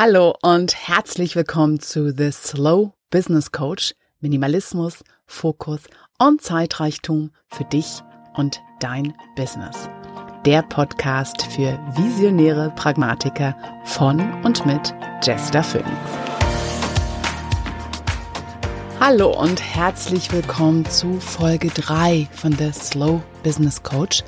Hallo und herzlich willkommen zu The Slow Business Coach. Minimalismus, Fokus und Zeitreichtum für dich und dein Business. Der Podcast für visionäre Pragmatiker von und mit Jester Phoenix. Hallo und herzlich willkommen zu Folge 3 von The Slow Business Coach.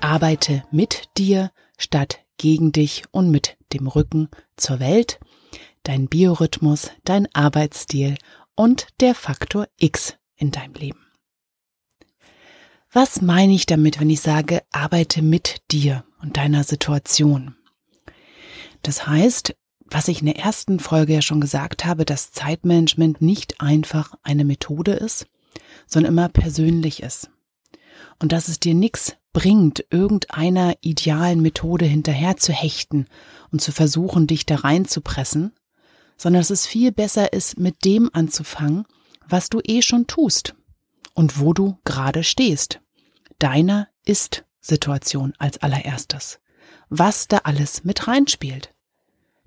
Arbeite mit dir statt gegen dich und mit dem Rücken zur Welt, dein Biorhythmus, dein Arbeitsstil und der Faktor X in deinem Leben. Was meine ich damit, wenn ich sage, arbeite mit dir und deiner Situation? Das heißt, was ich in der ersten Folge ja schon gesagt habe, dass Zeitmanagement nicht einfach eine Methode ist, sondern immer persönlich ist. Und dass es dir nichts bringt, irgendeiner idealen Methode hinterher zu hechten und zu versuchen, dich da reinzupressen, sondern dass es viel besser ist, mit dem anzufangen, was du eh schon tust und wo du gerade stehst. Deiner Ist-Situation als allererstes. Was da alles mit reinspielt.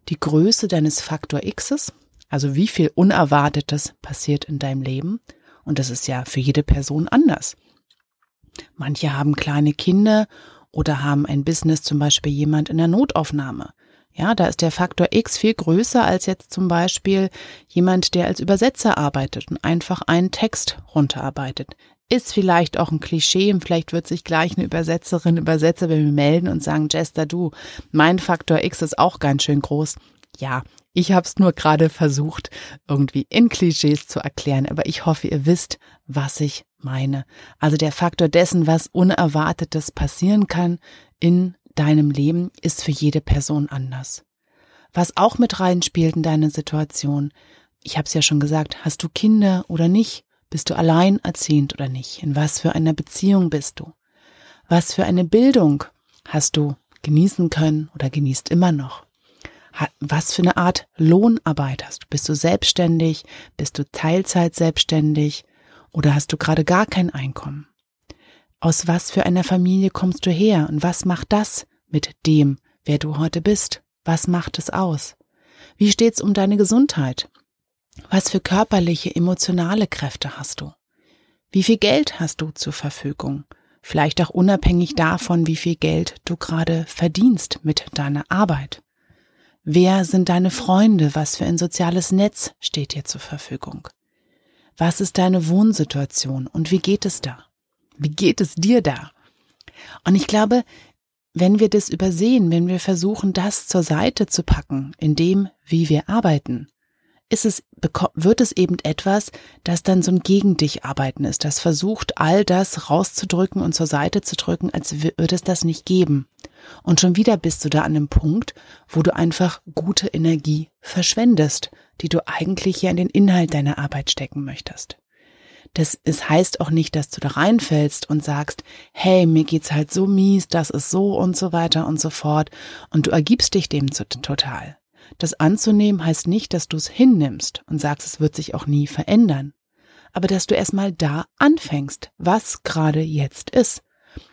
Die Größe deines Faktor Xs, also wie viel Unerwartetes passiert in deinem Leben, und das ist ja für jede Person anders. Manche haben kleine Kinder oder haben ein Business, zum Beispiel jemand in der Notaufnahme. Ja, da ist der Faktor X viel größer als jetzt zum Beispiel jemand, der als Übersetzer arbeitet und einfach einen Text runterarbeitet. Ist vielleicht auch ein Klischee und vielleicht wird sich gleich eine Übersetzerin, Übersetzer bei mir melden und sagen, Jester, du, mein Faktor X ist auch ganz schön groß. Ja, ich habe es nur gerade versucht, irgendwie in Klischees zu erklären, aber ich hoffe, ihr wisst, was ich meine. Also der Faktor dessen, was Unerwartetes passieren kann in deinem Leben, ist für jede Person anders. Was auch mit reinspielt in deine Situation, ich habe es ja schon gesagt, hast du Kinder oder nicht? Bist du alleinerziehend oder nicht? In was für einer Beziehung bist du? Was für eine Bildung hast du genießen können oder genießt immer noch? Was für eine Art Lohnarbeit hast du? Bist du selbstständig? Bist du Teilzeit selbstständig? Oder hast du gerade gar kein Einkommen? Aus was für einer Familie kommst du her und was macht das mit dem, wer du heute bist? Was macht es aus? Wie steht's um deine Gesundheit? Was für körperliche, emotionale Kräfte hast du? Wie viel Geld hast du zur Verfügung? Vielleicht auch unabhängig davon, wie viel Geld du gerade verdienst mit deiner Arbeit. Wer sind deine Freunde? Was für ein soziales Netz steht dir zur Verfügung? Was ist deine Wohnsituation und wie geht es da? Wie geht es dir da? Und ich glaube, wenn wir das übersehen, wenn wir versuchen, das zur Seite zu packen, in dem, wie wir arbeiten, ist es, wird es eben etwas, das dann so ein gegen dich arbeiten ist, das versucht, all das rauszudrücken und zur Seite zu drücken, als würde es das nicht geben. Und schon wieder bist du da an einem Punkt, wo du einfach gute Energie verschwendest, die du eigentlich ja in den Inhalt deiner Arbeit stecken möchtest. Das es heißt auch nicht, dass du da reinfällst und sagst, hey, mir geht's halt so mies, das ist so und so weiter und so fort und du ergibst dich dem total. Das anzunehmen heißt nicht, dass du es hinnimmst und sagst, es wird sich auch nie verändern, aber dass du erstmal da anfängst, was gerade jetzt ist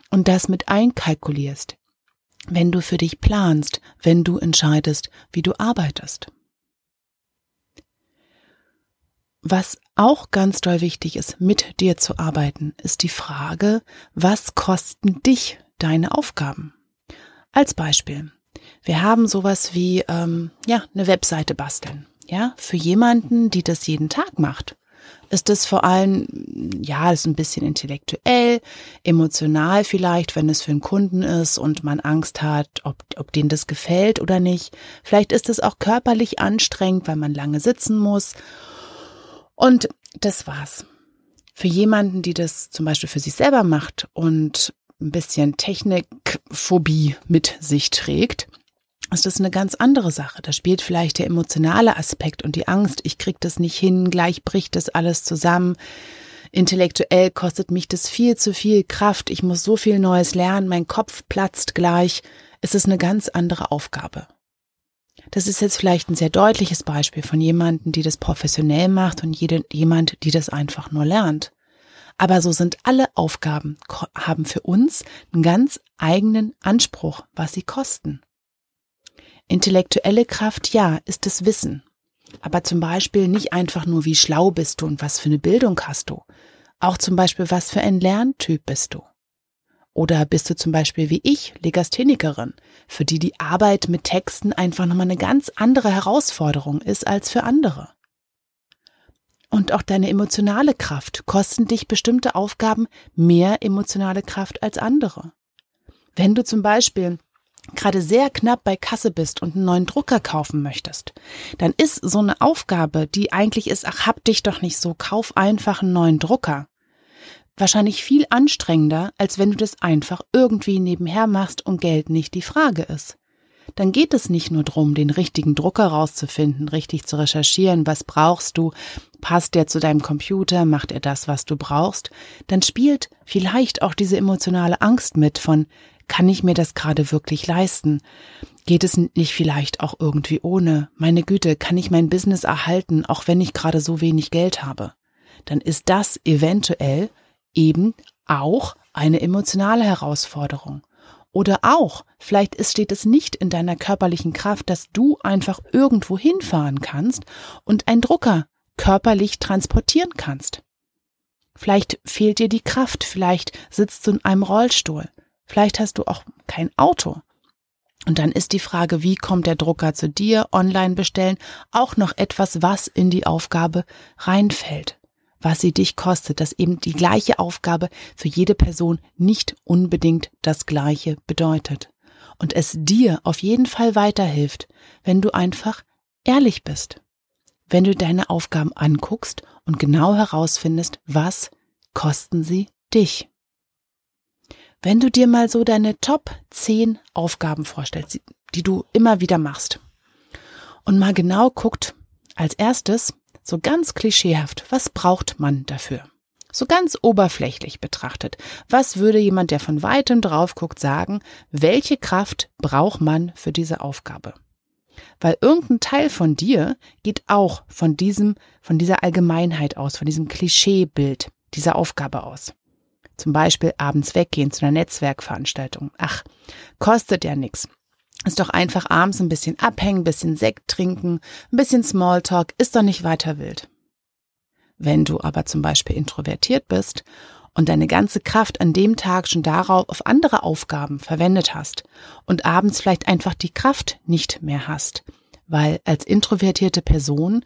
und das mit einkalkulierst, wenn du für dich planst, wenn du entscheidest, wie du arbeitest. Was auch ganz doll wichtig ist, mit dir zu arbeiten, ist die Frage, was kosten dich deine Aufgaben? Als Beispiel, wir haben sowas wie ähm, ja eine Webseite basteln, ja für jemanden, die das jeden Tag macht ist es vor allem, ja, ist ein bisschen intellektuell, emotional vielleicht, wenn es für einen Kunden ist und man Angst hat, ob, ob denen das gefällt oder nicht. Vielleicht ist es auch körperlich anstrengend, weil man lange sitzen muss. Und das war's. Für jemanden, die das zum Beispiel für sich selber macht und ein bisschen Technikphobie mit sich trägt, ist das eine ganz andere Sache. Da spielt vielleicht der emotionale Aspekt und die Angst, ich krieg das nicht hin, gleich bricht das alles zusammen. Intellektuell kostet mich das viel zu viel Kraft, ich muss so viel Neues lernen, mein Kopf platzt gleich. Es ist eine ganz andere Aufgabe. Das ist jetzt vielleicht ein sehr deutliches Beispiel von jemandem, die das professionell macht und jede, jemand, die das einfach nur lernt. Aber so sind alle Aufgaben, haben für uns einen ganz eigenen Anspruch, was sie kosten. Intellektuelle Kraft, ja, ist das Wissen. Aber zum Beispiel nicht einfach nur, wie schlau bist du und was für eine Bildung hast du. Auch zum Beispiel, was für ein Lerntyp bist du. Oder bist du zum Beispiel wie ich, Legasthenikerin, für die die Arbeit mit Texten einfach nochmal eine ganz andere Herausforderung ist als für andere. Und auch deine emotionale Kraft kosten dich bestimmte Aufgaben mehr emotionale Kraft als andere. Wenn du zum Beispiel gerade sehr knapp bei Kasse bist und einen neuen Drucker kaufen möchtest, dann ist so eine Aufgabe, die eigentlich ist, ach, hab dich doch nicht so, kauf einfach einen neuen Drucker, wahrscheinlich viel anstrengender, als wenn du das einfach irgendwie nebenher machst und Geld nicht die Frage ist. Dann geht es nicht nur darum, den richtigen Drucker rauszufinden, richtig zu recherchieren, was brauchst du, passt der zu deinem Computer, macht er das, was du brauchst, dann spielt vielleicht auch diese emotionale Angst mit von, kann ich mir das gerade wirklich leisten? Geht es nicht vielleicht auch irgendwie ohne? Meine Güte, kann ich mein Business erhalten, auch wenn ich gerade so wenig Geld habe? Dann ist das eventuell eben auch eine emotionale Herausforderung. Oder auch, vielleicht ist, steht es nicht in deiner körperlichen Kraft, dass du einfach irgendwo hinfahren kannst und einen Drucker körperlich transportieren kannst. Vielleicht fehlt dir die Kraft, vielleicht sitzt du in einem Rollstuhl, vielleicht hast du auch kein Auto. Und dann ist die Frage, wie kommt der Drucker zu dir, online bestellen, auch noch etwas, was in die Aufgabe reinfällt was sie dich kostet, dass eben die gleiche Aufgabe für jede Person nicht unbedingt das gleiche bedeutet. Und es dir auf jeden Fall weiterhilft, wenn du einfach ehrlich bist. Wenn du deine Aufgaben anguckst und genau herausfindest, was kosten sie dich. Wenn du dir mal so deine Top 10 Aufgaben vorstellst, die du immer wieder machst und mal genau guckt, als erstes, so ganz klischeehaft, was braucht man dafür? So ganz oberflächlich betrachtet, was würde jemand, der von weitem drauf guckt, sagen, welche Kraft braucht man für diese Aufgabe? Weil irgendein Teil von dir geht auch von diesem, von dieser Allgemeinheit aus, von diesem Klischeebild dieser Aufgabe aus. Zum Beispiel abends weggehen zu einer Netzwerkveranstaltung. Ach, kostet ja nix ist doch einfach abends ein bisschen abhängen, ein bisschen Sekt trinken, ein bisschen Smalltalk, ist doch nicht weiter wild. Wenn du aber zum Beispiel introvertiert bist und deine ganze Kraft an dem Tag schon darauf auf andere Aufgaben verwendet hast und abends vielleicht einfach die Kraft nicht mehr hast, weil als introvertierte Person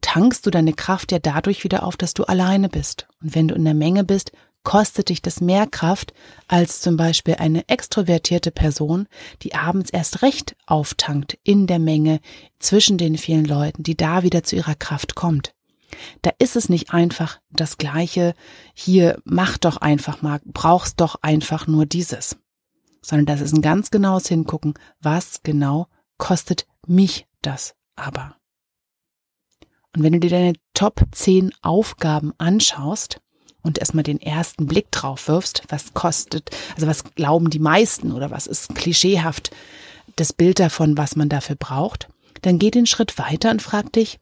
tankst du deine Kraft ja dadurch wieder auf, dass du alleine bist. Und wenn du in der Menge bist, kostet dich das mehr Kraft als zum Beispiel eine extrovertierte Person, die abends erst recht auftankt in der Menge zwischen den vielen Leuten, die da wieder zu ihrer Kraft kommt. Da ist es nicht einfach das Gleiche, hier mach doch einfach mal, brauchst doch einfach nur dieses, sondern das ist ein ganz genaues Hingucken, was genau kostet mich das aber. Und wenn du dir deine Top 10 Aufgaben anschaust, und erstmal den ersten Blick drauf wirfst, was kostet, also was glauben die meisten oder was ist klischeehaft das Bild davon, was man dafür braucht, dann geh den Schritt weiter und frag dich,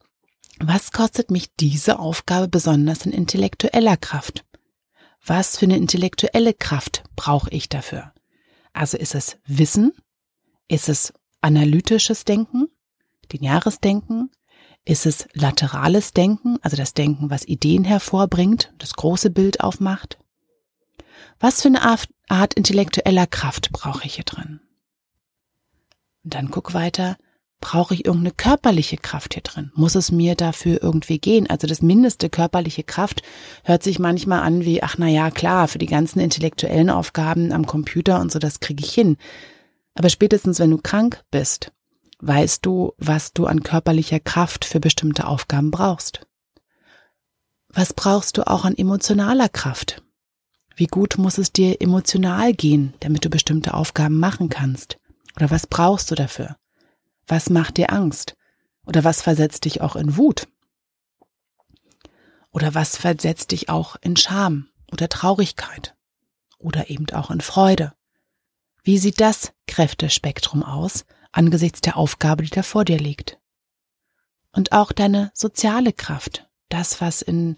was kostet mich diese Aufgabe besonders in intellektueller Kraft? Was für eine intellektuelle Kraft brauche ich dafür? Also ist es Wissen? Ist es analytisches Denken? Lineares Denken? Ist es laterales Denken, also das Denken, was Ideen hervorbringt, das große Bild aufmacht? Was für eine Art intellektueller Kraft brauche ich hier drin? Und dann guck weiter, brauche ich irgendeine körperliche Kraft hier drin? Muss es mir dafür irgendwie gehen? Also das mindeste körperliche Kraft hört sich manchmal an wie, ach na ja, klar, für die ganzen intellektuellen Aufgaben am Computer und so, das kriege ich hin. Aber spätestens, wenn du krank bist weißt du, was du an körperlicher Kraft für bestimmte Aufgaben brauchst. Was brauchst du auch an emotionaler Kraft? Wie gut muss es dir emotional gehen, damit du bestimmte Aufgaben machen kannst? Oder was brauchst du dafür? Was macht dir Angst? Oder was versetzt dich auch in Wut? Oder was versetzt dich auch in Scham oder Traurigkeit? Oder eben auch in Freude? Wie sieht das Kräftespektrum aus, angesichts der Aufgabe, die da vor dir liegt. Und auch deine soziale Kraft, das, was in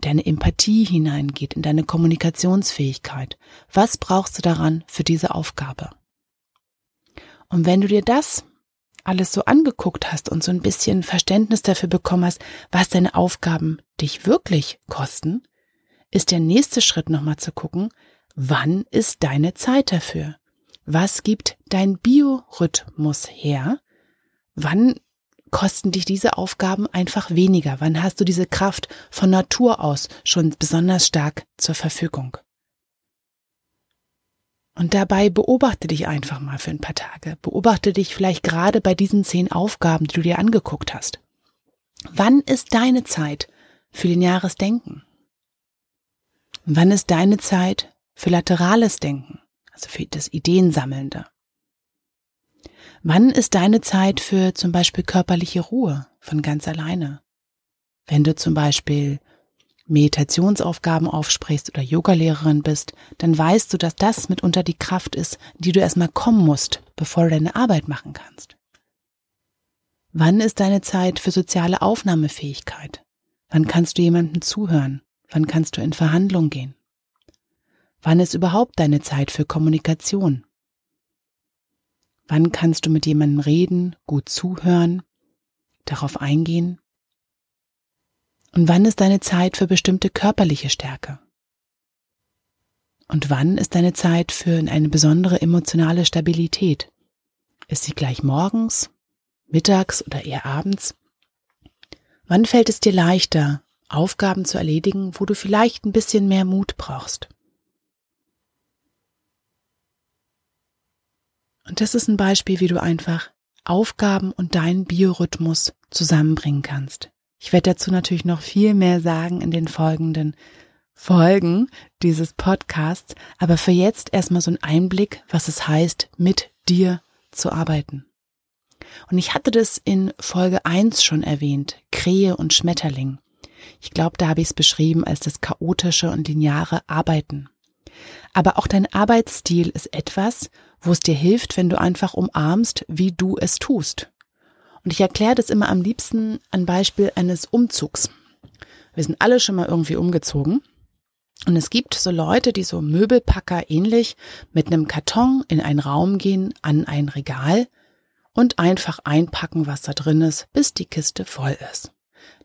deine Empathie hineingeht, in deine Kommunikationsfähigkeit. Was brauchst du daran für diese Aufgabe? Und wenn du dir das alles so angeguckt hast und so ein bisschen Verständnis dafür bekommen hast, was deine Aufgaben dich wirklich kosten, ist der nächste Schritt nochmal zu gucken, wann ist deine Zeit dafür? Was gibt dein Biorhythmus her? Wann kosten dich diese Aufgaben einfach weniger? Wann hast du diese Kraft von Natur aus schon besonders stark zur Verfügung? Und dabei beobachte dich einfach mal für ein paar Tage. Beobachte dich vielleicht gerade bei diesen zehn Aufgaben, die du dir angeguckt hast. Wann ist deine Zeit für lineares Denken? Wann ist deine Zeit für laterales Denken, also für das Ideensammelnde? Wann ist deine Zeit für zum Beispiel körperliche Ruhe von ganz alleine? Wenn du zum Beispiel Meditationsaufgaben aufsprichst oder Yogalehrerin bist, dann weißt du, dass das mitunter die Kraft ist, die du erstmal kommen musst, bevor du deine Arbeit machen kannst. Wann ist deine Zeit für soziale Aufnahmefähigkeit? Wann kannst du jemandem zuhören? Wann kannst du in Verhandlung gehen? Wann ist überhaupt deine Zeit für Kommunikation? Wann kannst du mit jemandem reden, gut zuhören, darauf eingehen? Und wann ist deine Zeit für bestimmte körperliche Stärke? Und wann ist deine Zeit für eine besondere emotionale Stabilität? Ist sie gleich morgens, mittags oder eher abends? Wann fällt es dir leichter, Aufgaben zu erledigen, wo du vielleicht ein bisschen mehr Mut brauchst? Und das ist ein Beispiel, wie du einfach Aufgaben und deinen Biorhythmus zusammenbringen kannst. Ich werde dazu natürlich noch viel mehr sagen in den folgenden Folgen dieses Podcasts, aber für jetzt erstmal so ein Einblick, was es heißt, mit dir zu arbeiten. Und ich hatte das in Folge 1 schon erwähnt, Krähe und Schmetterling. Ich glaube, da habe ich es beschrieben als das chaotische und lineare Arbeiten. Aber auch dein Arbeitsstil ist etwas, wo es dir hilft, wenn du einfach umarmst, wie du es tust. Und ich erkläre das immer am liebsten an Beispiel eines Umzugs. Wir sind alle schon mal irgendwie umgezogen. Und es gibt so Leute, die so Möbelpacker ähnlich mit einem Karton in einen Raum gehen, an ein Regal und einfach einpacken, was da drin ist, bis die Kiste voll ist.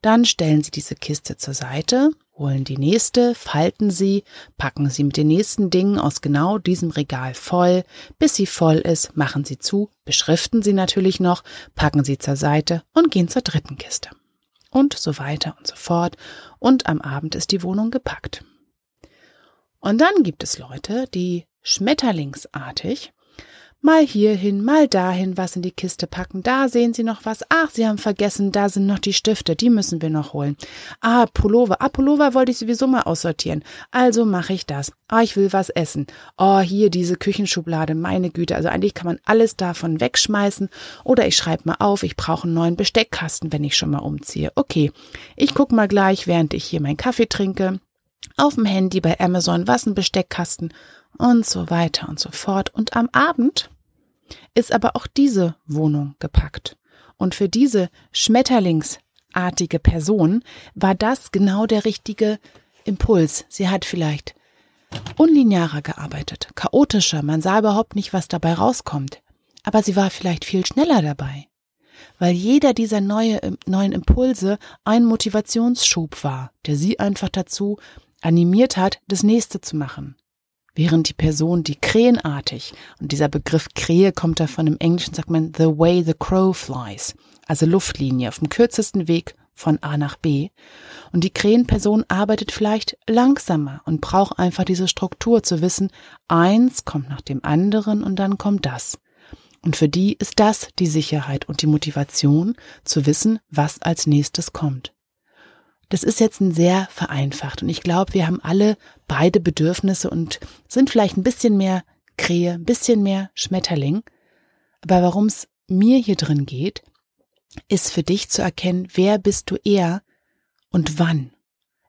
Dann stellen Sie diese Kiste zur Seite, holen die nächste, falten sie, packen sie mit den nächsten Dingen aus genau diesem Regal voll, bis sie voll ist, machen sie zu, beschriften sie natürlich noch, packen sie zur Seite und gehen zur dritten Kiste. Und so weiter und so fort. Und am Abend ist die Wohnung gepackt. Und dann gibt es Leute, die schmetterlingsartig Mal hierhin, mal dahin was in die Kiste packen. Da sehen Sie noch was. Ach, Sie haben vergessen, da sind noch die Stifte, die müssen wir noch holen. Ah, Pullover. Ah, Pullover wollte ich sowieso mal aussortieren. Also mache ich das. Ah, ich will was essen. Oh, hier diese Küchenschublade, meine Güte. Also eigentlich kann man alles davon wegschmeißen. Oder ich schreibe mal auf, ich brauche einen neuen Besteckkasten, wenn ich schon mal umziehe. Okay, ich guck mal gleich, während ich hier meinen Kaffee trinke auf dem Handy bei Amazon, was ein Besteckkasten und so weiter und so fort. Und am Abend ist aber auch diese Wohnung gepackt. Und für diese schmetterlingsartige Person war das genau der richtige Impuls. Sie hat vielleicht unlinearer gearbeitet, chaotischer, man sah überhaupt nicht, was dabei rauskommt. Aber sie war vielleicht viel schneller dabei, weil jeder dieser neue, neuen Impulse ein Motivationsschub war, der sie einfach dazu animiert hat, das nächste zu machen. Während die Person, die krähenartig, und dieser Begriff Krähe kommt davon im Englischen, sagt man the way the crow flies, also Luftlinie, auf dem kürzesten Weg von A nach B. Und die Krähenperson arbeitet vielleicht langsamer und braucht einfach diese Struktur zu wissen, eins kommt nach dem anderen und dann kommt das. Und für die ist das die Sicherheit und die Motivation zu wissen, was als nächstes kommt. Das ist jetzt ein sehr vereinfacht und ich glaube, wir haben alle beide Bedürfnisse und sind vielleicht ein bisschen mehr Krähe, ein bisschen mehr Schmetterling. Aber warum es mir hier drin geht, ist für dich zu erkennen, wer bist du eher und wann.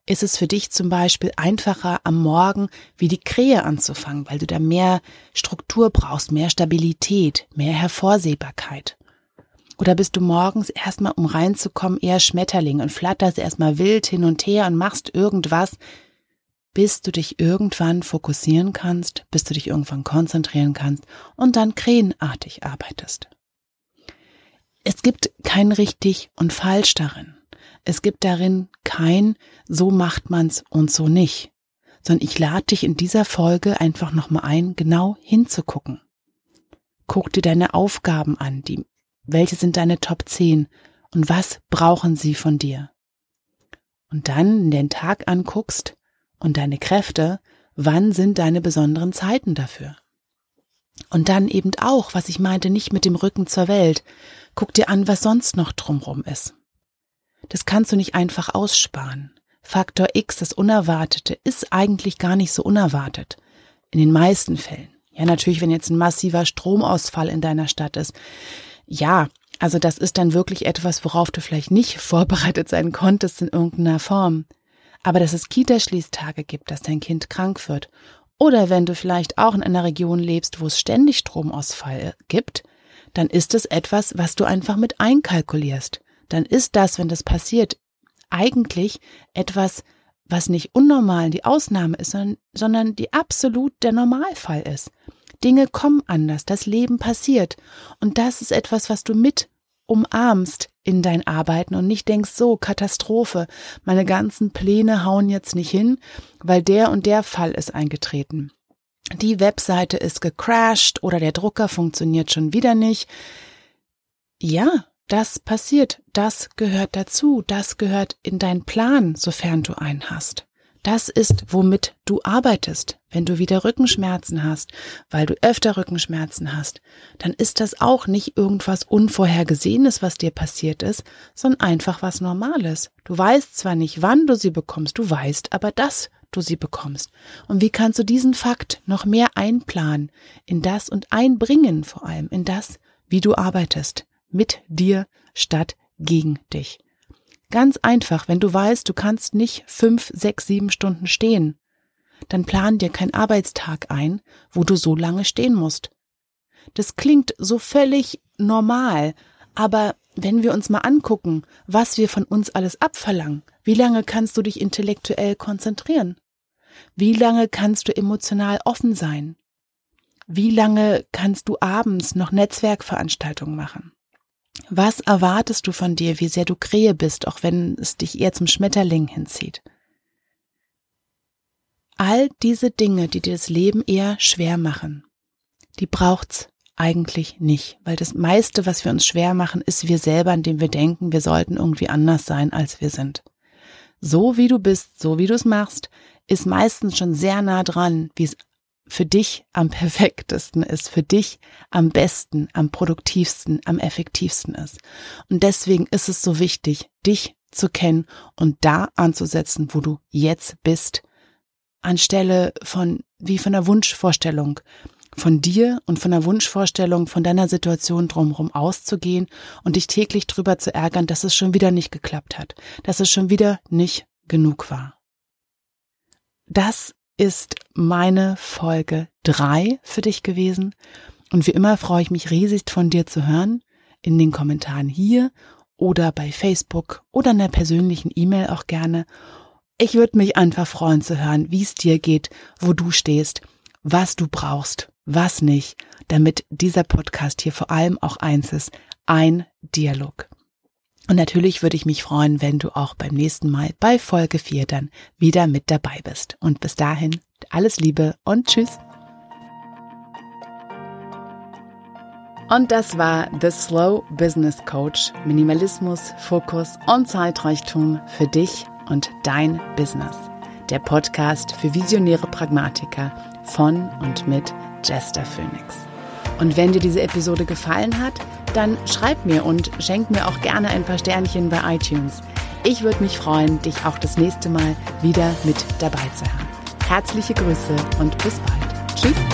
Ist es für dich zum Beispiel einfacher, am Morgen wie die Krähe anzufangen, weil du da mehr Struktur brauchst, mehr Stabilität, mehr Hervorsehbarkeit? Oder bist du morgens erstmal, um reinzukommen, eher Schmetterling und flatterst erstmal wild hin und her und machst irgendwas, bis du dich irgendwann fokussieren kannst, bis du dich irgendwann konzentrieren kannst und dann krähenartig arbeitest. Es gibt kein richtig und falsch darin. Es gibt darin kein so macht man's und so nicht, sondern ich lade dich in dieser Folge einfach nochmal ein, genau hinzugucken. Guck dir deine Aufgaben an, die, welche sind deine Top 10 und was brauchen sie von dir? Und dann den Tag anguckst und deine Kräfte, wann sind deine besonderen Zeiten dafür? Und dann eben auch, was ich meinte, nicht mit dem Rücken zur Welt. Guck dir an, was sonst noch drumrum ist. Das kannst du nicht einfach aussparen. Faktor X, das Unerwartete, ist eigentlich gar nicht so unerwartet. In den meisten Fällen. Ja, natürlich, wenn jetzt ein massiver Stromausfall in deiner Stadt ist. Ja, also das ist dann wirklich etwas, worauf du vielleicht nicht vorbereitet sein konntest in irgendeiner Form. Aber dass es Kita-Schließtage gibt, dass dein Kind krank wird. Oder wenn du vielleicht auch in einer Region lebst, wo es ständig Stromausfall gibt, dann ist es etwas, was du einfach mit einkalkulierst. Dann ist das, wenn das passiert, eigentlich etwas, was nicht unnormal die Ausnahme ist, sondern, sondern die absolut der Normalfall ist. Dinge kommen anders, das Leben passiert. Und das ist etwas, was du mit umarmst in dein Arbeiten und nicht denkst, so, Katastrophe, meine ganzen Pläne hauen jetzt nicht hin, weil der und der Fall ist eingetreten. Die Webseite ist gecrashed oder der Drucker funktioniert schon wieder nicht. Ja, das passiert, das gehört dazu, das gehört in deinen Plan, sofern du einen hast. Das ist, womit du arbeitest. Wenn du wieder Rückenschmerzen hast, weil du öfter Rückenschmerzen hast, dann ist das auch nicht irgendwas Unvorhergesehenes, was dir passiert ist, sondern einfach was Normales. Du weißt zwar nicht, wann du sie bekommst, du weißt aber, dass du sie bekommst. Und wie kannst du diesen Fakt noch mehr einplanen in das und einbringen vor allem in das, wie du arbeitest, mit dir statt gegen dich. Ganz einfach, wenn du weißt, du kannst nicht fünf, sechs, sieben Stunden stehen, dann plan dir keinen Arbeitstag ein, wo du so lange stehen musst. Das klingt so völlig normal, aber wenn wir uns mal angucken, was wir von uns alles abverlangen, wie lange kannst du dich intellektuell konzentrieren? Wie lange kannst du emotional offen sein? Wie lange kannst du abends noch Netzwerkveranstaltungen machen? Was erwartest du von dir, wie sehr du Krähe bist, auch wenn es dich eher zum Schmetterling hinzieht? All diese Dinge, die dir das Leben eher schwer machen, die braucht's eigentlich nicht, weil das meiste, was wir uns schwer machen, ist wir selber, indem wir denken, wir sollten irgendwie anders sein, als wir sind. So wie du bist, so wie du es machst, ist meistens schon sehr nah dran, wie es für dich am perfektesten ist, für dich am besten, am produktivsten, am effektivsten ist. Und deswegen ist es so wichtig, dich zu kennen und da anzusetzen, wo du jetzt bist, anstelle von, wie von der Wunschvorstellung von dir und von der Wunschvorstellung von deiner Situation drumherum auszugehen und dich täglich drüber zu ärgern, dass es schon wieder nicht geklappt hat, dass es schon wieder nicht genug war. Das ist meine Folge drei für dich gewesen. Und wie immer freue ich mich riesig von dir zu hören, in den Kommentaren hier oder bei Facebook oder in der persönlichen E-Mail auch gerne. Ich würde mich einfach freuen zu hören, wie es dir geht, wo du stehst, was du brauchst, was nicht, damit dieser Podcast hier vor allem auch eins ist, ein Dialog. Und natürlich würde ich mich freuen, wenn du auch beim nächsten Mal bei Folge 4 dann wieder mit dabei bist. Und bis dahin alles Liebe und Tschüss. Und das war The Slow Business Coach. Minimalismus, Fokus und Zeitreichtum für dich und dein Business. Der Podcast für visionäre Pragmatiker von und mit Jester Phoenix. Und wenn dir diese Episode gefallen hat, dann schreib mir und schenk mir auch gerne ein paar Sternchen bei iTunes. Ich würde mich freuen, dich auch das nächste Mal wieder mit dabei zu haben. Herzliche Grüße und bis bald. Tschüss.